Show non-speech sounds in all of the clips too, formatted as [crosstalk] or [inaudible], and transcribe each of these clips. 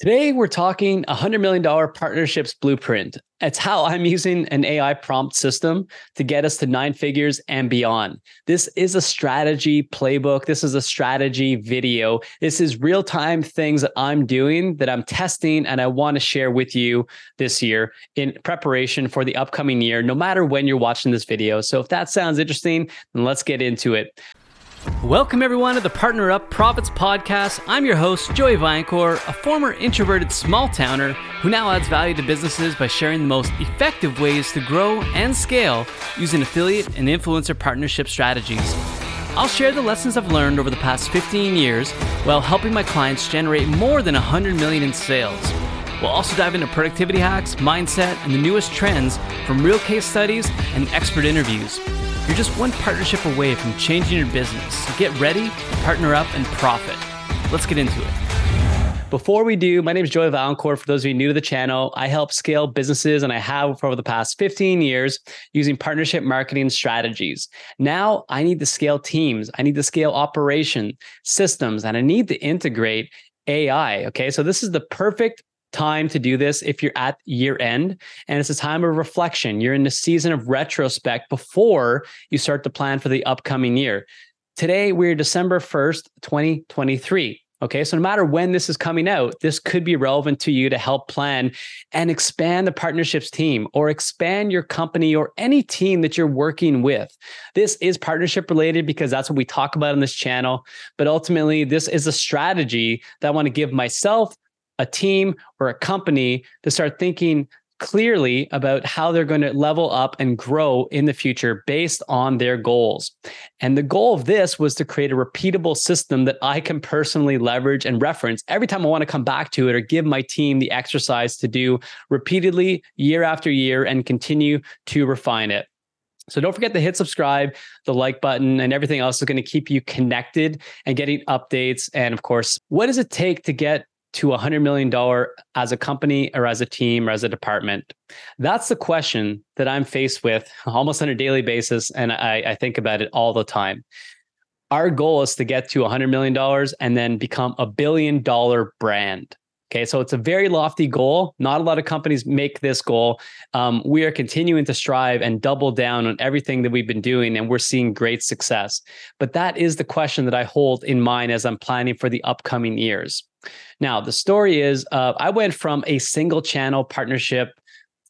Today, we're talking $100 million partnerships blueprint. It's how I'm using an AI prompt system to get us to nine figures and beyond. This is a strategy playbook. This is a strategy video. This is real time things that I'm doing that I'm testing and I want to share with you this year in preparation for the upcoming year, no matter when you're watching this video. So if that sounds interesting, then let's get into it. Welcome, everyone, to the Partner Up Profits Podcast. I'm your host, Joey Vaillancourt, a former introverted small towner who now adds value to businesses by sharing the most effective ways to grow and scale using affiliate and influencer partnership strategies. I'll share the lessons I've learned over the past 15 years while helping my clients generate more than 100 million in sales. We'll also dive into productivity hacks, mindset, and the newest trends from real case studies and expert interviews. You're just one partnership away from changing your business. Get ready, partner up, and profit. Let's get into it. Before we do, my name is Joey Vaillancourt. For those of you new to the channel, I help scale businesses and I have for over the past 15 years using partnership marketing strategies. Now I need to scale teams, I need to scale operation systems, and I need to integrate AI. Okay. So this is the perfect time to do this if you're at year end and it's a time of reflection. You're in the season of retrospect before you start to plan for the upcoming year. Today, we're December 1st, 2023. Okay, so no matter when this is coming out, this could be relevant to you to help plan and expand the partnerships team or expand your company or any team that you're working with. This is partnership related because that's what we talk about on this channel. But ultimately, this is a strategy that I want to give myself, a team or a company to start thinking clearly about how they're going to level up and grow in the future based on their goals. And the goal of this was to create a repeatable system that I can personally leverage and reference every time I want to come back to it or give my team the exercise to do repeatedly year after year and continue to refine it. So don't forget to hit subscribe, the like button, and everything else is going to keep you connected and getting updates. And of course, what does it take to get to a $100 million as a company or as a team or as a department? That's the question that I'm faced with almost on a daily basis. And I, I think about it all the time. Our goal is to get to a $100 million and then become a billion dollar brand. Okay, so it's a very lofty goal. Not a lot of companies make this goal. Um, we are continuing to strive and double down on everything that we've been doing, and we're seeing great success. But that is the question that I hold in mind as I'm planning for the upcoming years. Now, the story is uh, I went from a single channel partnership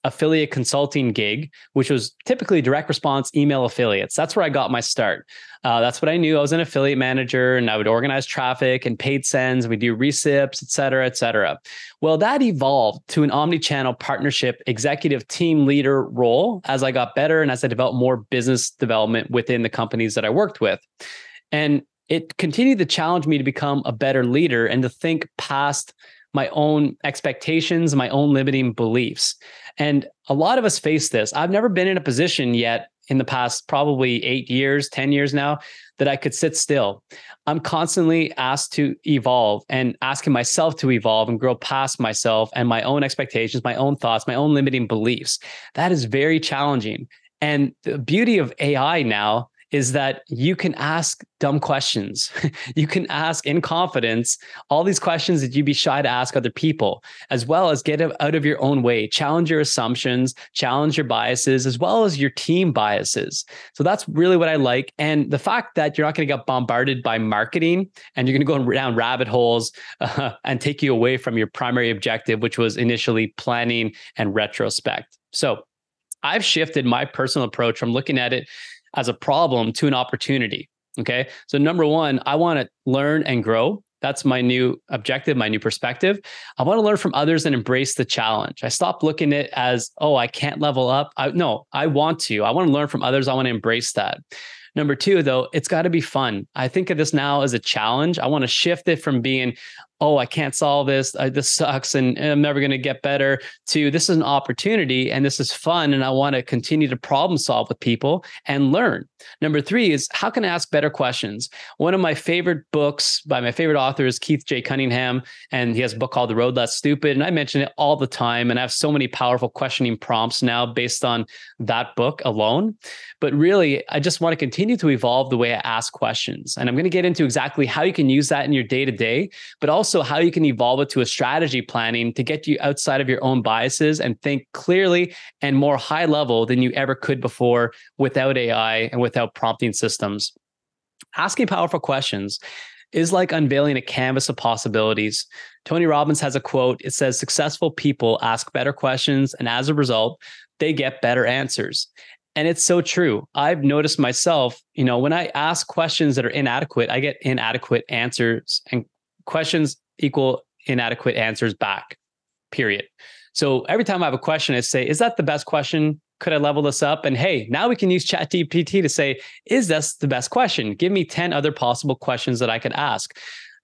affiliate consulting gig, which was typically direct response email affiliates. That's where I got my start. Uh, that's what I knew. I was an affiliate manager and I would organize traffic and paid sends. We do recips, et cetera, et cetera. Well, that evolved to an omni-channel partnership executive team leader role as I got better and as I developed more business development within the companies that I worked with. And it continued to challenge me to become a better leader and to think past my own expectations, my own limiting beliefs. And a lot of us face this. I've never been in a position yet in the past probably eight years, 10 years now, that I could sit still. I'm constantly asked to evolve and asking myself to evolve and grow past myself and my own expectations, my own thoughts, my own limiting beliefs. That is very challenging. And the beauty of AI now is that you can ask dumb questions. [laughs] you can ask in confidence all these questions that you'd be shy to ask other people, as well as get out of your own way, challenge your assumptions, challenge your biases, as well as your team biases. So that's really what I like. And the fact that you're not going to get bombarded by marketing and you're going to go down rabbit holes [laughs] uh, and take you away from your primary objective, which was initially planning and retrospect. So I've shifted my personal approach from looking at it as a problem to an opportunity. Okay. So, number one, I want to learn and grow. That's my new objective, my new perspective. I want to learn from others and embrace the challenge. I stop looking at it as, oh, I can't level up. I, no, I want to. I want to learn from others. I want to embrace that. Number two, though, it's got to be fun. I think of this now as a challenge. I want to shift it from being, oh, I can't solve this. Uh, this sucks and, and I'm never going to get better to this is an opportunity and this is fun. And I want to continue to problem solve with people and learn. Number three is how can I ask better questions? One of my favorite books by my favorite author is Keith J. Cunningham, and he has a book called The Road Less Stupid. And I mention it all the time. And I have so many powerful questioning prompts now based on that book alone. But really, I just want to continue to evolve the way I ask questions. And I'm going to get into exactly how you can use that in your day to day, but also also how you can evolve it to a strategy planning to get you outside of your own biases and think clearly and more high level than you ever could before without AI and without prompting systems. Asking powerful questions is like unveiling a canvas of possibilities. Tony Robbins has a quote. It says, Successful people ask better questions, and as a result, they get better answers. And it's so true. I've noticed myself, you know, when I ask questions that are inadequate, I get inadequate answers, and questions equal inadequate answers back, period. So every time I have a question, I say, Is that the best question? Could I level this up? And hey, now we can use ChatGPT to say, Is this the best question? Give me 10 other possible questions that I could ask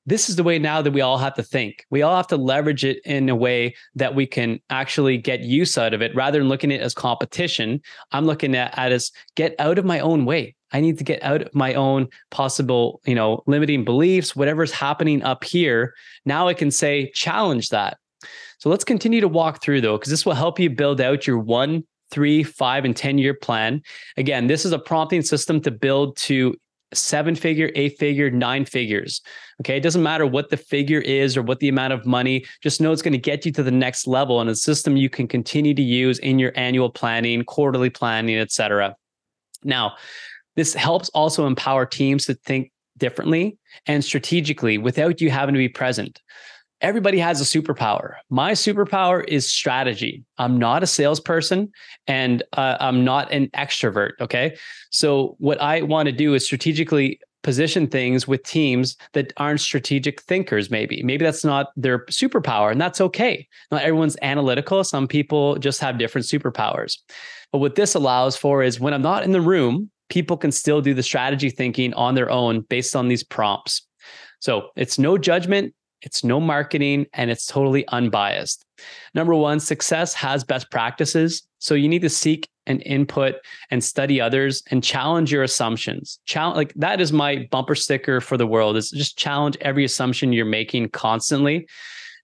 this is the way now that we all have to think. We all have to leverage it in a way that we can actually get use out of it rather than looking at it as competition. I'm looking at, at as get out of my own way. I need to get out of my own possible, you know, limiting beliefs, whatever's happening up here. Now I can say, challenge that. So let's continue to walk through though, because this will help you build out your one, three, five, and 10 year plan. Again, this is a prompting system to build to seven figure, eight figure, nine figures. Okay. It doesn't matter what the figure is or what the amount of money, just know it's going to get you to the next level and a system you can continue to use in your annual planning, quarterly planning, etc. Now, this helps also empower teams to think differently and strategically without you having to be present everybody has a superpower. My superpower is strategy. I'm not a salesperson and uh, I'm not an extrovert. Okay. So, what I want to do is strategically position things with teams that aren't strategic thinkers, maybe. Maybe that's not their superpower, and that's okay. Not everyone's analytical. Some people just have different superpowers. But what this allows for is when I'm not in the room, people can still do the strategy thinking on their own based on these prompts. So it's no judgment, it's no marketing and it's totally unbiased. Number one, success has best practices. So you need to seek and input and study others and challenge your assumptions. Challenge like that is my bumper sticker for the world is just challenge every assumption you're making constantly.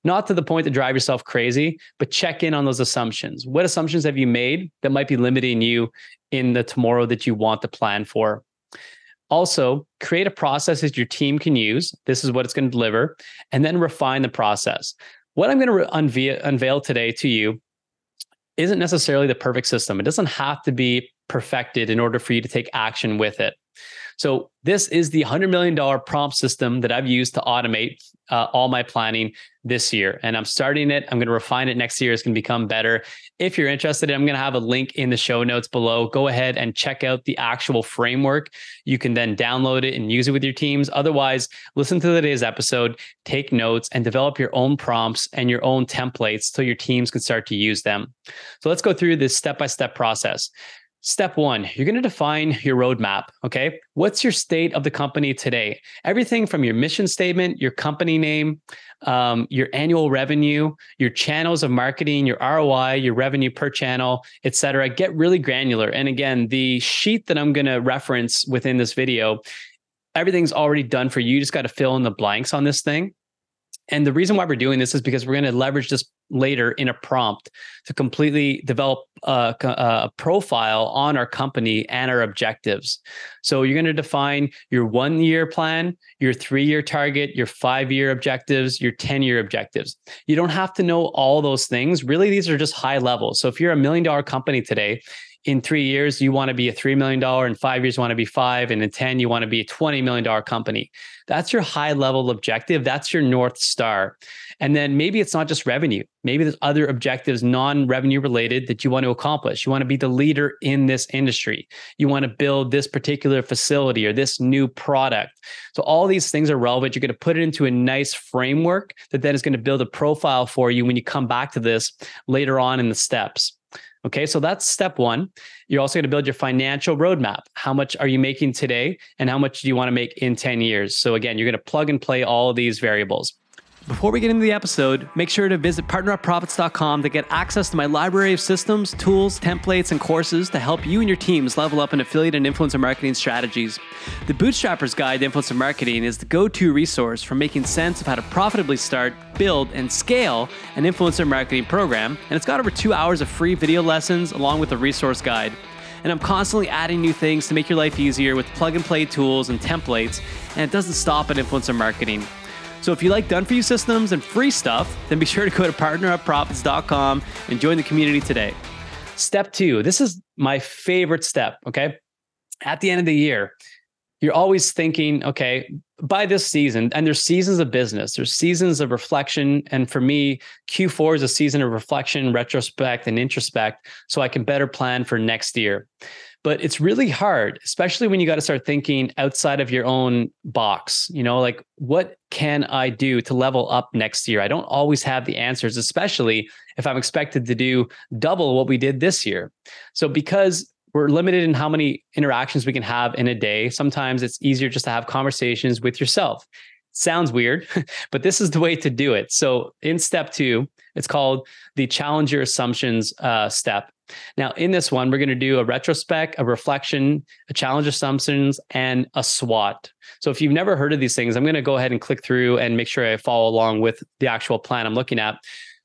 Not to the point to drive yourself crazy, but check in on those assumptions. What assumptions have you made that might be limiting you in the tomorrow that you want to plan for? Also, create a process that your team can use. This is what it's going to deliver, and then refine the process. What I'm going to re- unveil, unveil today to you isn't necessarily the perfect system. It doesn't have to be perfected in order for you to take action with it. So this is the $100 million prompt system that I've used to automate uh, all my planning this year. And I'm starting it. I'm going to refine it next year. It's going to become better. If you're interested, I'm going to have a link in the show notes below. Go ahead and check out the actual framework. You can then download it and use it with your teams. Otherwise, listen to today's episode, take notes, and develop your own prompts and your own templates so your teams can start to use them. So let's go through this step by step process. Step one, you're going to define your roadmap. Okay. What's your state of the company today? Everything from your mission statement, your company name, um, your annual revenue, your channels of marketing, your ROI, your revenue per channel, et cetera. Get really granular. And again, the sheet that I'm going to reference within this video, everything's already done for you. You just got to fill in the blanks on this thing. And the reason why we're doing this is because we're going to leverage this later in a prompt to completely develop a, a, profile on our company and our objectives. So you're going to define your one year plan, your three year target, your five year objectives, your 10 year objectives. You don't have to know all those things. Really, these are just high level. So if you're a million dollar company today, in three years, you want to be a $3 million, in five years, you want to be five, and in 10, you want to be a $20 million company. That's your high level objective. That's your North Star. And then maybe it's not just revenue. Maybe there's other objectives, non revenue related, that you want to accomplish. You want to be the leader in this industry. You want to build this particular facility or this new product. So, all these things are relevant. You're going to put it into a nice framework that then is going to build a profile for you when you come back to this later on in the steps. Okay, so that's step one. You're also going to build your financial roadmap. How much are you making today, and how much do you want to make in 10 years? So, again, you're going to plug and play all these variables. Before we get into the episode, make sure to visit partnerupprofits.com to get access to my library of systems, tools, templates, and courses to help you and your teams level up in affiliate and influencer marketing strategies. The Bootstrapper's Guide to Influencer Marketing is the go to resource for making sense of how to profitably start, build, and scale an influencer marketing program. And it's got over two hours of free video lessons along with a resource guide and I'm constantly adding new things to make your life easier with plug and play tools and templates, and it doesn't stop at influencer marketing. So if you like done for you systems and free stuff, then be sure to go to partnerupprofits.com and join the community today. Step two this is my favorite step. Okay. At the end of the year, you're always thinking, okay, by this season, and there's seasons of business, there's seasons of reflection. And for me, Q4 is a season of reflection, retrospect, and introspect, so I can better plan for next year. But it's really hard, especially when you got to start thinking outside of your own box. You know, like what can I do to level up next year? I don't always have the answers, especially if I'm expected to do double what we did this year. So, because we're limited in how many interactions we can have in a day. Sometimes it's easier just to have conversations with yourself. Sounds weird, [laughs] but this is the way to do it. So, in step two, it's called the challenge your assumptions uh, step. Now, in this one, we're going to do a retrospect, a reflection, a challenge assumptions, and a SWOT. So, if you've never heard of these things, I'm going to go ahead and click through and make sure I follow along with the actual plan I'm looking at.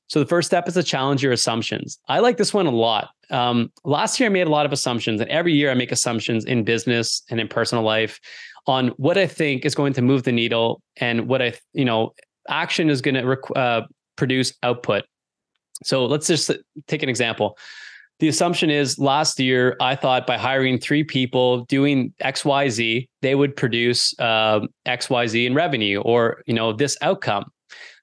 So the first step is to challenge your assumptions. I like this one a lot. Um, last year, I made a lot of assumptions, and every year I make assumptions in business and in personal life on what I think is going to move the needle and what I, you know, action is going to uh, produce output. So let's just take an example. The assumption is last year, I thought by hiring three people doing XYZ, they would produce um, XYZ in revenue or, you know, this outcome.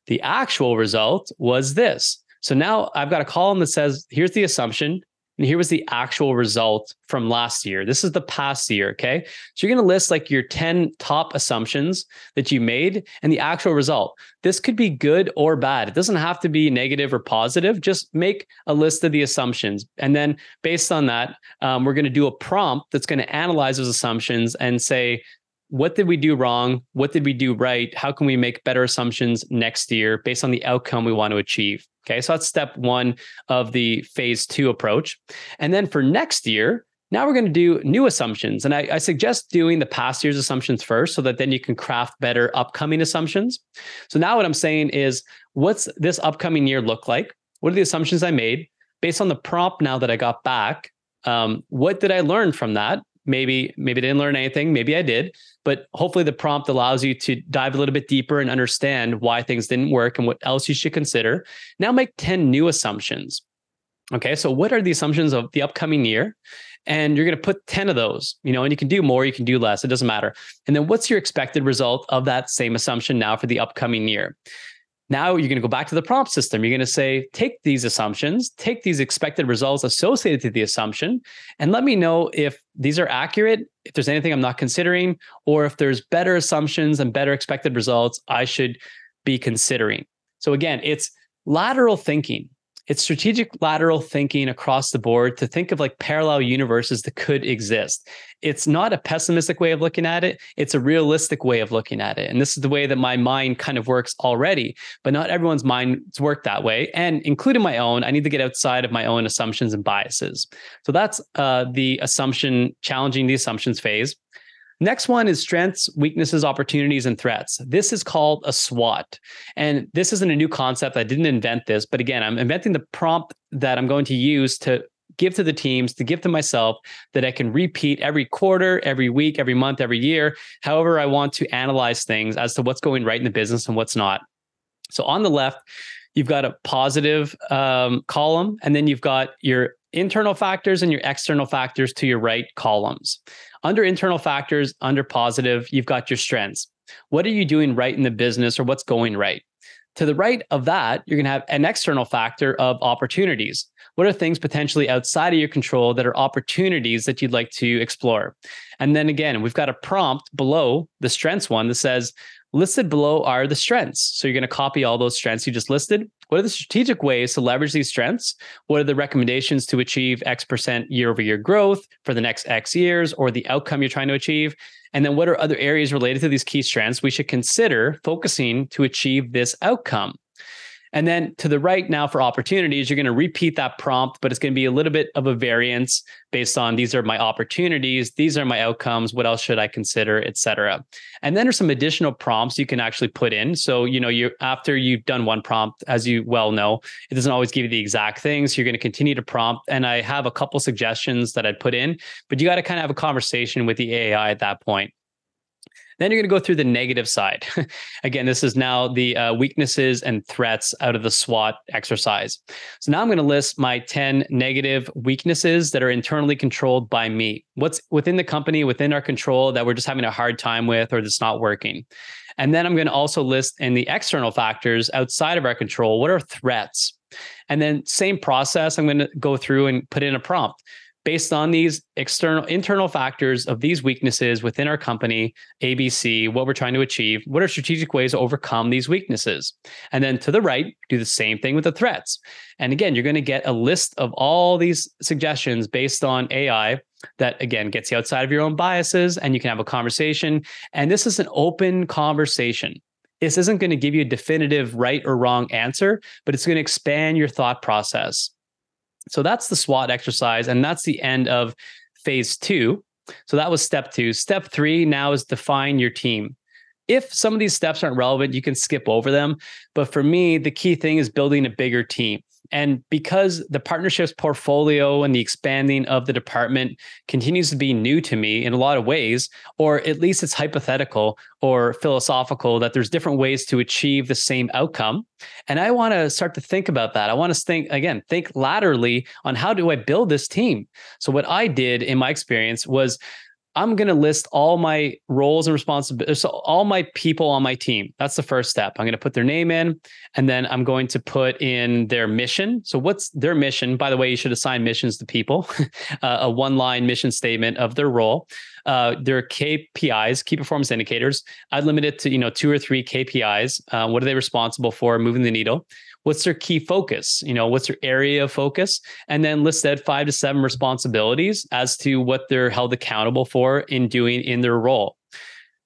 The actual result was this. So now I've got a column that says, here's the assumption. And here was the actual result from last year. This is the past year. Okay. So you're going to list like your 10 top assumptions that you made and the actual result. This could be good or bad. It doesn't have to be negative or positive. Just make a list of the assumptions. And then based on that, um, we're going to do a prompt that's going to analyze those assumptions and say, what did we do wrong? What did we do right? How can we make better assumptions next year based on the outcome we want to achieve? Okay, so that's step one of the phase two approach. And then for next year, now we're going to do new assumptions. And I, I, suggest doing the past year's assumptions first so that then you can craft better upcoming assumptions. So now what I'm saying is, what's this upcoming year look like? What are the assumptions I made? Based on the prompt now that I got back, um, what did I learn from that? Maybe maybe didn't learn anything. Maybe i did but hopefully the prompt allows you to dive a little bit deeper and understand why things didn't work and what else you should consider. Now make 10 new assumptions. Okay so what are the assumptions of the upcoming year? And you're going to put 10 of those you know and you can do more you can do less it doesn't matter. And then what's your expected result of that same assumption now for the upcoming year now you're going to go back to the prompt system. You're going to say, take these assumptions, take these expected results associated to the assumption, and let me know if these are accurate, if there's anything I'm not considering, or if there's better assumptions and better expected results I should be considering. So again, it's lateral thinking it's strategic lateral thinking across the board to think of like parallel universes that could exist. It's not a pessimistic way of looking at it, it's a realistic way of looking at it. And this is the way that my mind kind of works already, but not everyone's minds work that way. And including my own, I need to get outside of my own assumptions and biases. So that's uh, the assumption, challenging the assumptions phase. Next one is strengths, weaknesses, opportunities, and threats. This is called a SWOT. And this isn't a new concept. I didn't invent this, but again, I'm inventing the prompt that I'm going to use to give to the teams, to give to myself that I can repeat every quarter, every week, every month, every year, however I want to analyze things as to what's going right in the business and what's not. So on the left, you've got a positive um, column, and then you've got your internal factors and your external factors to your right columns. Under internal factors, under positive, you've got your strengths. What are you doing right in the business or what's going right? To the right of that, you're going to have an external factor of opportunities. What are things potentially outside of your control that are opportunities that you'd like to explore? And then again, we've got a prompt below the strengths one that says, listed below are the strengths. So you're going to copy all those strengths you just listed. What are the strategic ways to leverage these strengths? What are the recommendations to achieve X percent year over year growth for the next X years or the outcome you're trying to achieve? And then what are other areas related to these key strengths we should consider focusing to achieve this outcome? And then to the right now for opportunities, you're going to repeat that prompt, but it's going to be a little bit of a variance based on these are my opportunities, these are my outcomes, what else should I consider, et cetera. And then there's some additional prompts you can actually put in. So, you know, you after you've done one prompt, as you well know, it doesn't always give you the exact things. You're going to continue to prompt. And I have a couple suggestions that I'd put in, but you got to kind of have a conversation with the AI at that point. Then you're going to go through the negative side. [laughs] Again, this is now the uh, weaknesses and threats out of the SWOT exercise. So now I'm going to list my 10 negative weaknesses that are internally controlled by me. What's within the company, within our control that we're just having a hard time with or that's not working. And then I'm going to also list in the external factors outside of our control what are threats? And then same process, I'm going to go through and put in a prompt based on these external internal factors of these weaknesses within our company abc what we're trying to achieve what are strategic ways to overcome these weaknesses? And then to the right do the same thing with the threats. And again you're going to get a list of all these suggestions based on ai that again gets you outside of your own biases and you can have a conversation. And this is an open conversation. This isn't going to give you a definitive right or wrong answer but it's going to expand your thought process so that's the SWOT exercise, and that's the end of phase two. So that was step two. Step three now is define your team. If some of these steps aren't relevant, you can skip over them. But for me, the key thing is building a bigger team. And because the partnerships portfolio and the expanding of the department continues to be new to me in a lot of ways, or at least it's hypothetical or philosophical that there's different ways to achieve the same outcome. And I want to start to think about that. I want to think, again, think laterally on how do I build this team? So, what I did in my experience was I'm going to list all my roles and responsibilities, so all my people on my team. That's the first step. I'm going to put their name in, and then I'm going to put in their mission. So, what's their mission? By the way, you should assign missions to people, [laughs] uh, a one line mission statement of their role. Uh, their KPIs, key performance indicators. I'd limit it to you know two or three KPIs. Uh, what are they responsible for moving the needle? What's their key focus? You know what's their area of focus? And then list that five to seven responsibilities as to what they're held accountable for in doing in their role.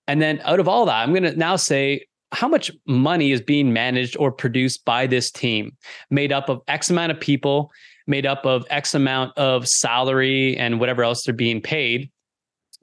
And then out of all that i'm going to now say how much money is being managed or produced by this team made up of x amount of people made up of x amount of salary and whatever else they're being paid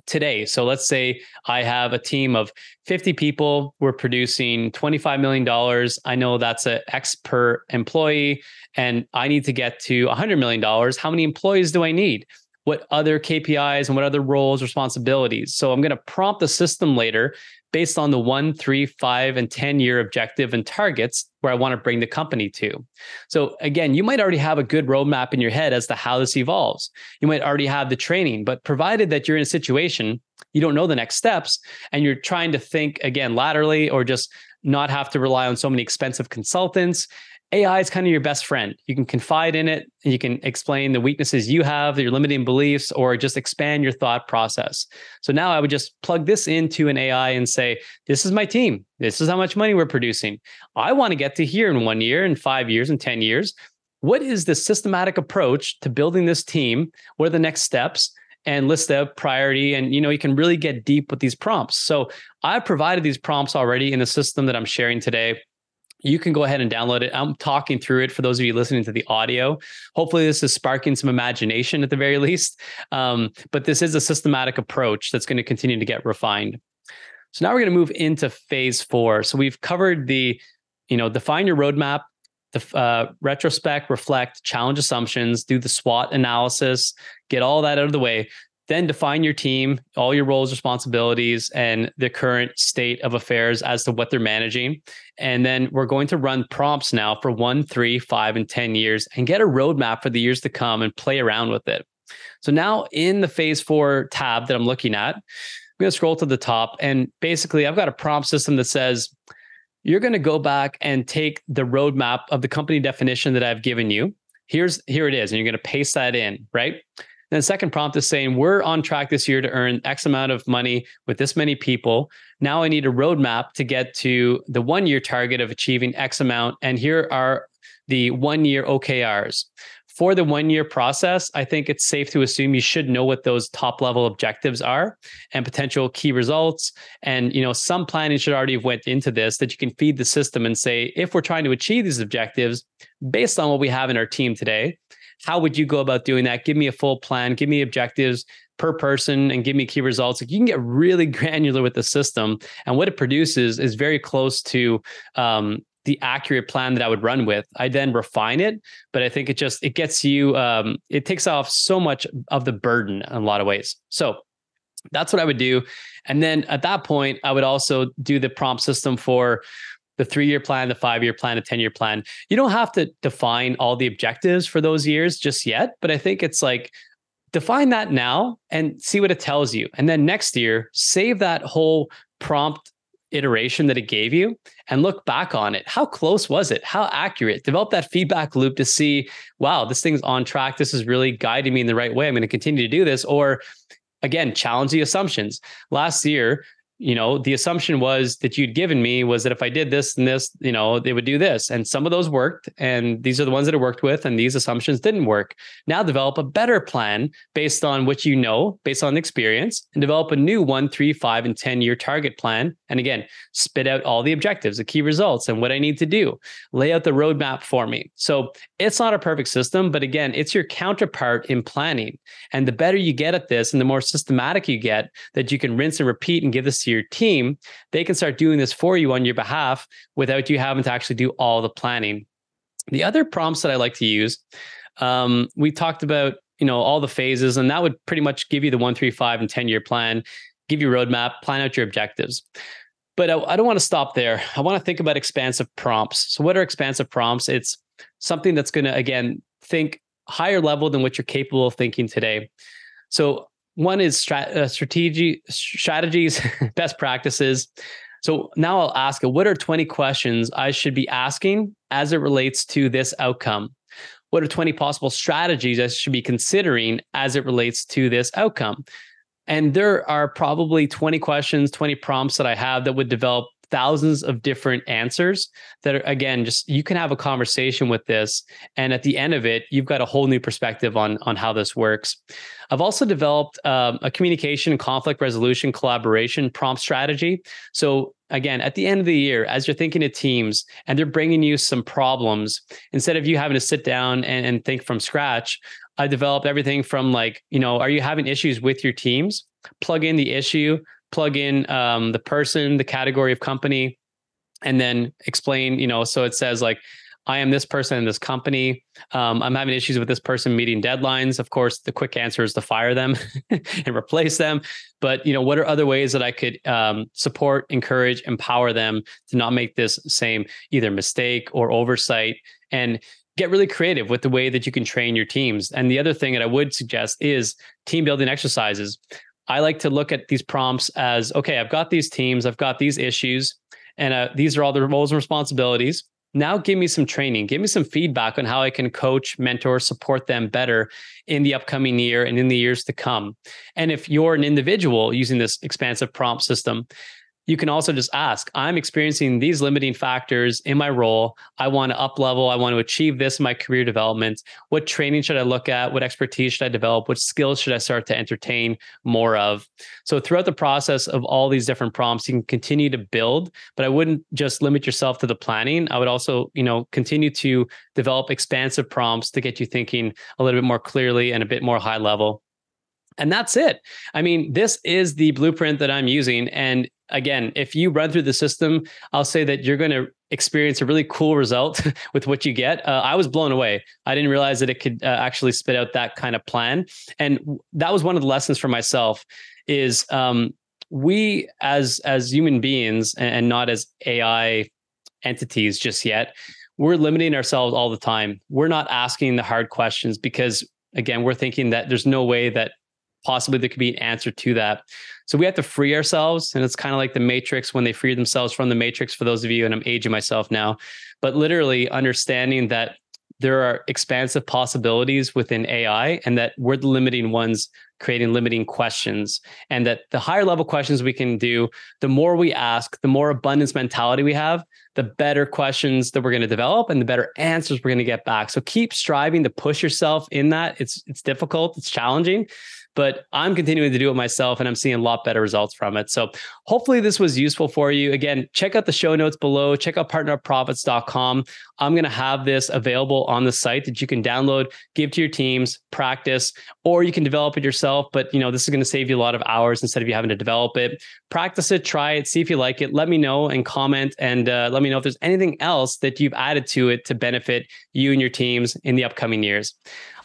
today. So let's say I have a team of 50 people. We're producing $25 million. I know that's a X per employee, and I need to get to $100 million. How many employees do I need? What other KPIs and what other roles, responsibilities? So I'm going to prompt the system later based on the one, three, five, and 10 year objective and targets where I want to bring the company to. So, again, you might already have a good roadmap in your head as to how this evolves. You might already have the training, but provided that you're in a situation you don't know the next steps and you're trying to think again laterally or just not have to rely on so many expensive consultants AI is kind of your best friend. You can confide in it, you can explain the weaknesses you have, your limiting beliefs, or just expand your thought process. So now I would just plug this into an AI and say, This is my team. This is how much money we're producing. I want to get to here in one year, in five years, in 10 years. What is the systematic approach to building this team? What are the next steps? and list the priority and you know you can really get deep with these prompts so i've provided these prompts already in the system that i'm sharing today you can go ahead and download it. I'm talking through it for those of you listening to the audio. Hopefully, this is sparking some imagination at the very [laughs] least. Um, but this is a systematic approach that's going to continue to get refined. So now we're going to move into phase four. So we've covered the, you know, define your roadmap, the uh, retrospect, reflect, challenge assumptions, do the SWOT analysis, get all that out of the way then define your team, all your roles, responsibilities, and the current state of affairs as to what they're managing. And then we're going to run prompts now for one, three, five, and 10 years and get a roadmap for the years to come and play around with it. So now in the phase four tab that I'm looking at, I'm going to scroll to the top. And basically, I've got a prompt system that says, you're going to go back and take the roadmap of the company definition that I've given you. Here's here it is, and you're going to paste that in, right? Then the second prompt is saying, we're on track this year to earn X amount of money with this many people. Now I need a roadmap to get to the one year target of achieving X amount. And here are the one year OKRs. For the one year process, I think it's safe to assume you should know what those top level objectives are and potential key results. And you know, some planning should already have went into this that you can feed the system and say, if we're trying to achieve these objectives based on what we have in our team today, how would you go about doing that? Give me a full plan, give me objectives per person and give me key results. Like you can get really [laughs] granular with the system. And what it produces is very close to um, the accurate plan that I would run with. I then refine it, but I think it just it gets you um, it takes off so much of the burden in a lot of ways. So That's what I would do. And then at that point, I would also do the prompt system for the three year plan, the five year plan, the 10 year plan. You don't have to define all the objectives for those years just yet, but I think it's like define that now and see what it tells you. And then next year, save that whole prompt iteration that it gave you and look back on it. How close was it? How accurate? Develop that feedback loop to see, wow, this thing's on track. This is really guiding me in the right way. I'm going to continue to do this. Or again, challenge the assumptions. Last year, you know, the assumption was that you'd given me was that if I did this and this, you know, they would do this. And some of those worked. And these are the ones that it worked with. And these assumptions didn't work. Now develop a better plan based on what you know, based on experience, and develop a new one, three, five, and 10 year target plan. And again, spit out all the objectives, the key results, and what I need to do. Lay out the roadmap for me. So it's not a perfect system, but again, it's your counterpart in planning. And the better you get at this and the more systematic you get, that you can rinse and repeat and give this to your team, they can start doing this for you on your behalf without you having to actually do all the planning. The other prompts that I like to use, um, we talked about you know all the phases, and that would pretty much give you the one, three, five, and ten year plan, give you roadmap, plan out your objectives. But I, I don't want to stop there. I want to think about expansive prompts. So, what are expansive prompts? It's something that's going to again think higher level than what you're capable of thinking today. So one is strat- uh, strategy strategies, [laughs] best practices. So now I'll ask what are 20 questions I should be asking as it relates to this outcome? What are 20 possible strategies I should be considering as it relates to this outcome? And there are probably 20 questions, 20 prompts that I have that would develop thousands of different answers that are again just you can have a conversation with this and at the end of it you've got a whole new perspective on on how this works. I've also developed um, a communication conflict resolution collaboration prompt strategy. So again at the end of the year as you're thinking of teams and they're bringing you some problems instead of you having to sit down and, and think from scratch i developed everything from like you know are you having issues with your teams? Plug in the issue plug in um, the person, the category of company, and then explain, you know, so it says like, I am this person in this company. Um, I'm having issues with this person meeting deadlines. Of course, the quick answer is to fire them [laughs] and replace them. But you know, what are other ways that I could um, support, encourage, empower them to not make this same either mistake or oversight? And get really creative with the way that you can train your teams. And the other thing that I would suggest is team building exercises. I like to look at these prompts as okay, I've got these teams, I've got these issues, and uh, these are all the roles and responsibilities. Now, give me some training, give me some feedback on how I can coach, mentor, support them better in the upcoming year and in the years to come. And if you're an individual using this expansive prompt system, you can also just ask i'm experiencing these limiting factors in my role. I want to up level i want to achieve this in my career development. What training should i look at? What expertise should i develop? What skills should i start to entertain more of? So throughout the process of all these different prompts you can continue to build but i wouldn't just limit yourself to the planning. I would also you know continue to develop expansive prompts to get you thinking a little bit more clearly and a bit more high level. And that's it. I mean, this is the blueprint that I'm using. And again, if you run through the system, I'll say that you're going to experience a really cool result [laughs] with what you get. Uh, I was blown away. I didn't realize that it could uh, actually spit out that kind of plan. And that was one of the lessons for myself is um, we as as human beings and not as AI entities just yet, we're limiting ourselves all the time. We're not asking the hard questions because again, we're thinking that there's no way that possibly there could be an answer to that. So we have to free ourselves. And it's kind of like the Matrix when they free themselves from the Matrix, for those of you, and I'm aging myself now, but literally understanding that there are expansive possibilities within AI and that we're the limiting ones creating limiting questions. And that the higher level questions we can do, the more we ask, the more abundance mentality we have, the better questions that we're going to develop and the better answers we're going to get back. So keep striving to push yourself in that. It's it's difficult, it's challenging, but I'm continuing to do it myself and I'm seeing a lot better results from it. So hopefully this was useful for you. Again, check out the show notes below, check out partnerprofits.com. I'm going to have this available on the site that you can download, give to your teams, practice, or you can develop it yourself. But you know, this is going to save you a lot of hours instead of you having to develop it. Practice it, try it, see if you like it. Let me know and comment and uh, let me know if there's anything else that you've added to it to benefit you and your teams in the upcoming years.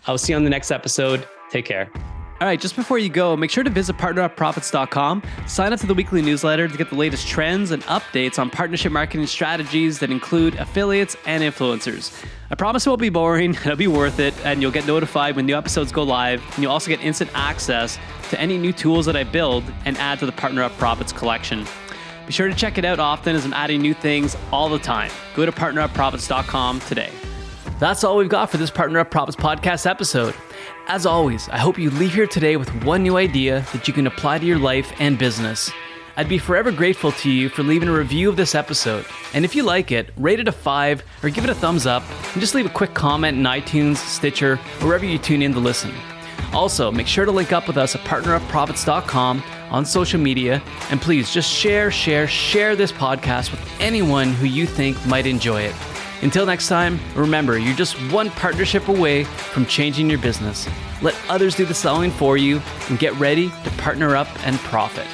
I'll see you on the next episode. Take care. All right, just before you go, make sure to visit partnerupprofits.com. Sign up to the weekly newsletter to get the latest trends and updates on partnership marketing strategies that include affiliates and influencers. I promise it won't be boring, [laughs] it'll be worth it, and you'll get notified when new episodes go live. And you'll also get instant access to any new tools that I build and add to the Partner Up Profits collection. Be sure to check it out often as I'm adding new things all the time. Go to partnerupprofits.com today. That's all we've got for this Partner Up Profits podcast episode. As always, I hope you leave here today with one new idea that you can apply to your life and business. I'd be forever grateful to you for leaving a review of this episode. And if you like it, rate it a five or give it a thumbs up and just leave a quick comment in iTunes, Stitcher, wherever you tune in to listen. Also, make sure to link up with us at partnerupprofits.com on social media. And please just share, share, share this podcast with anyone who you think might enjoy it. Until next time, remember you're just one partnership away from changing your business. Let others do the selling for you and get ready to partner up and profit.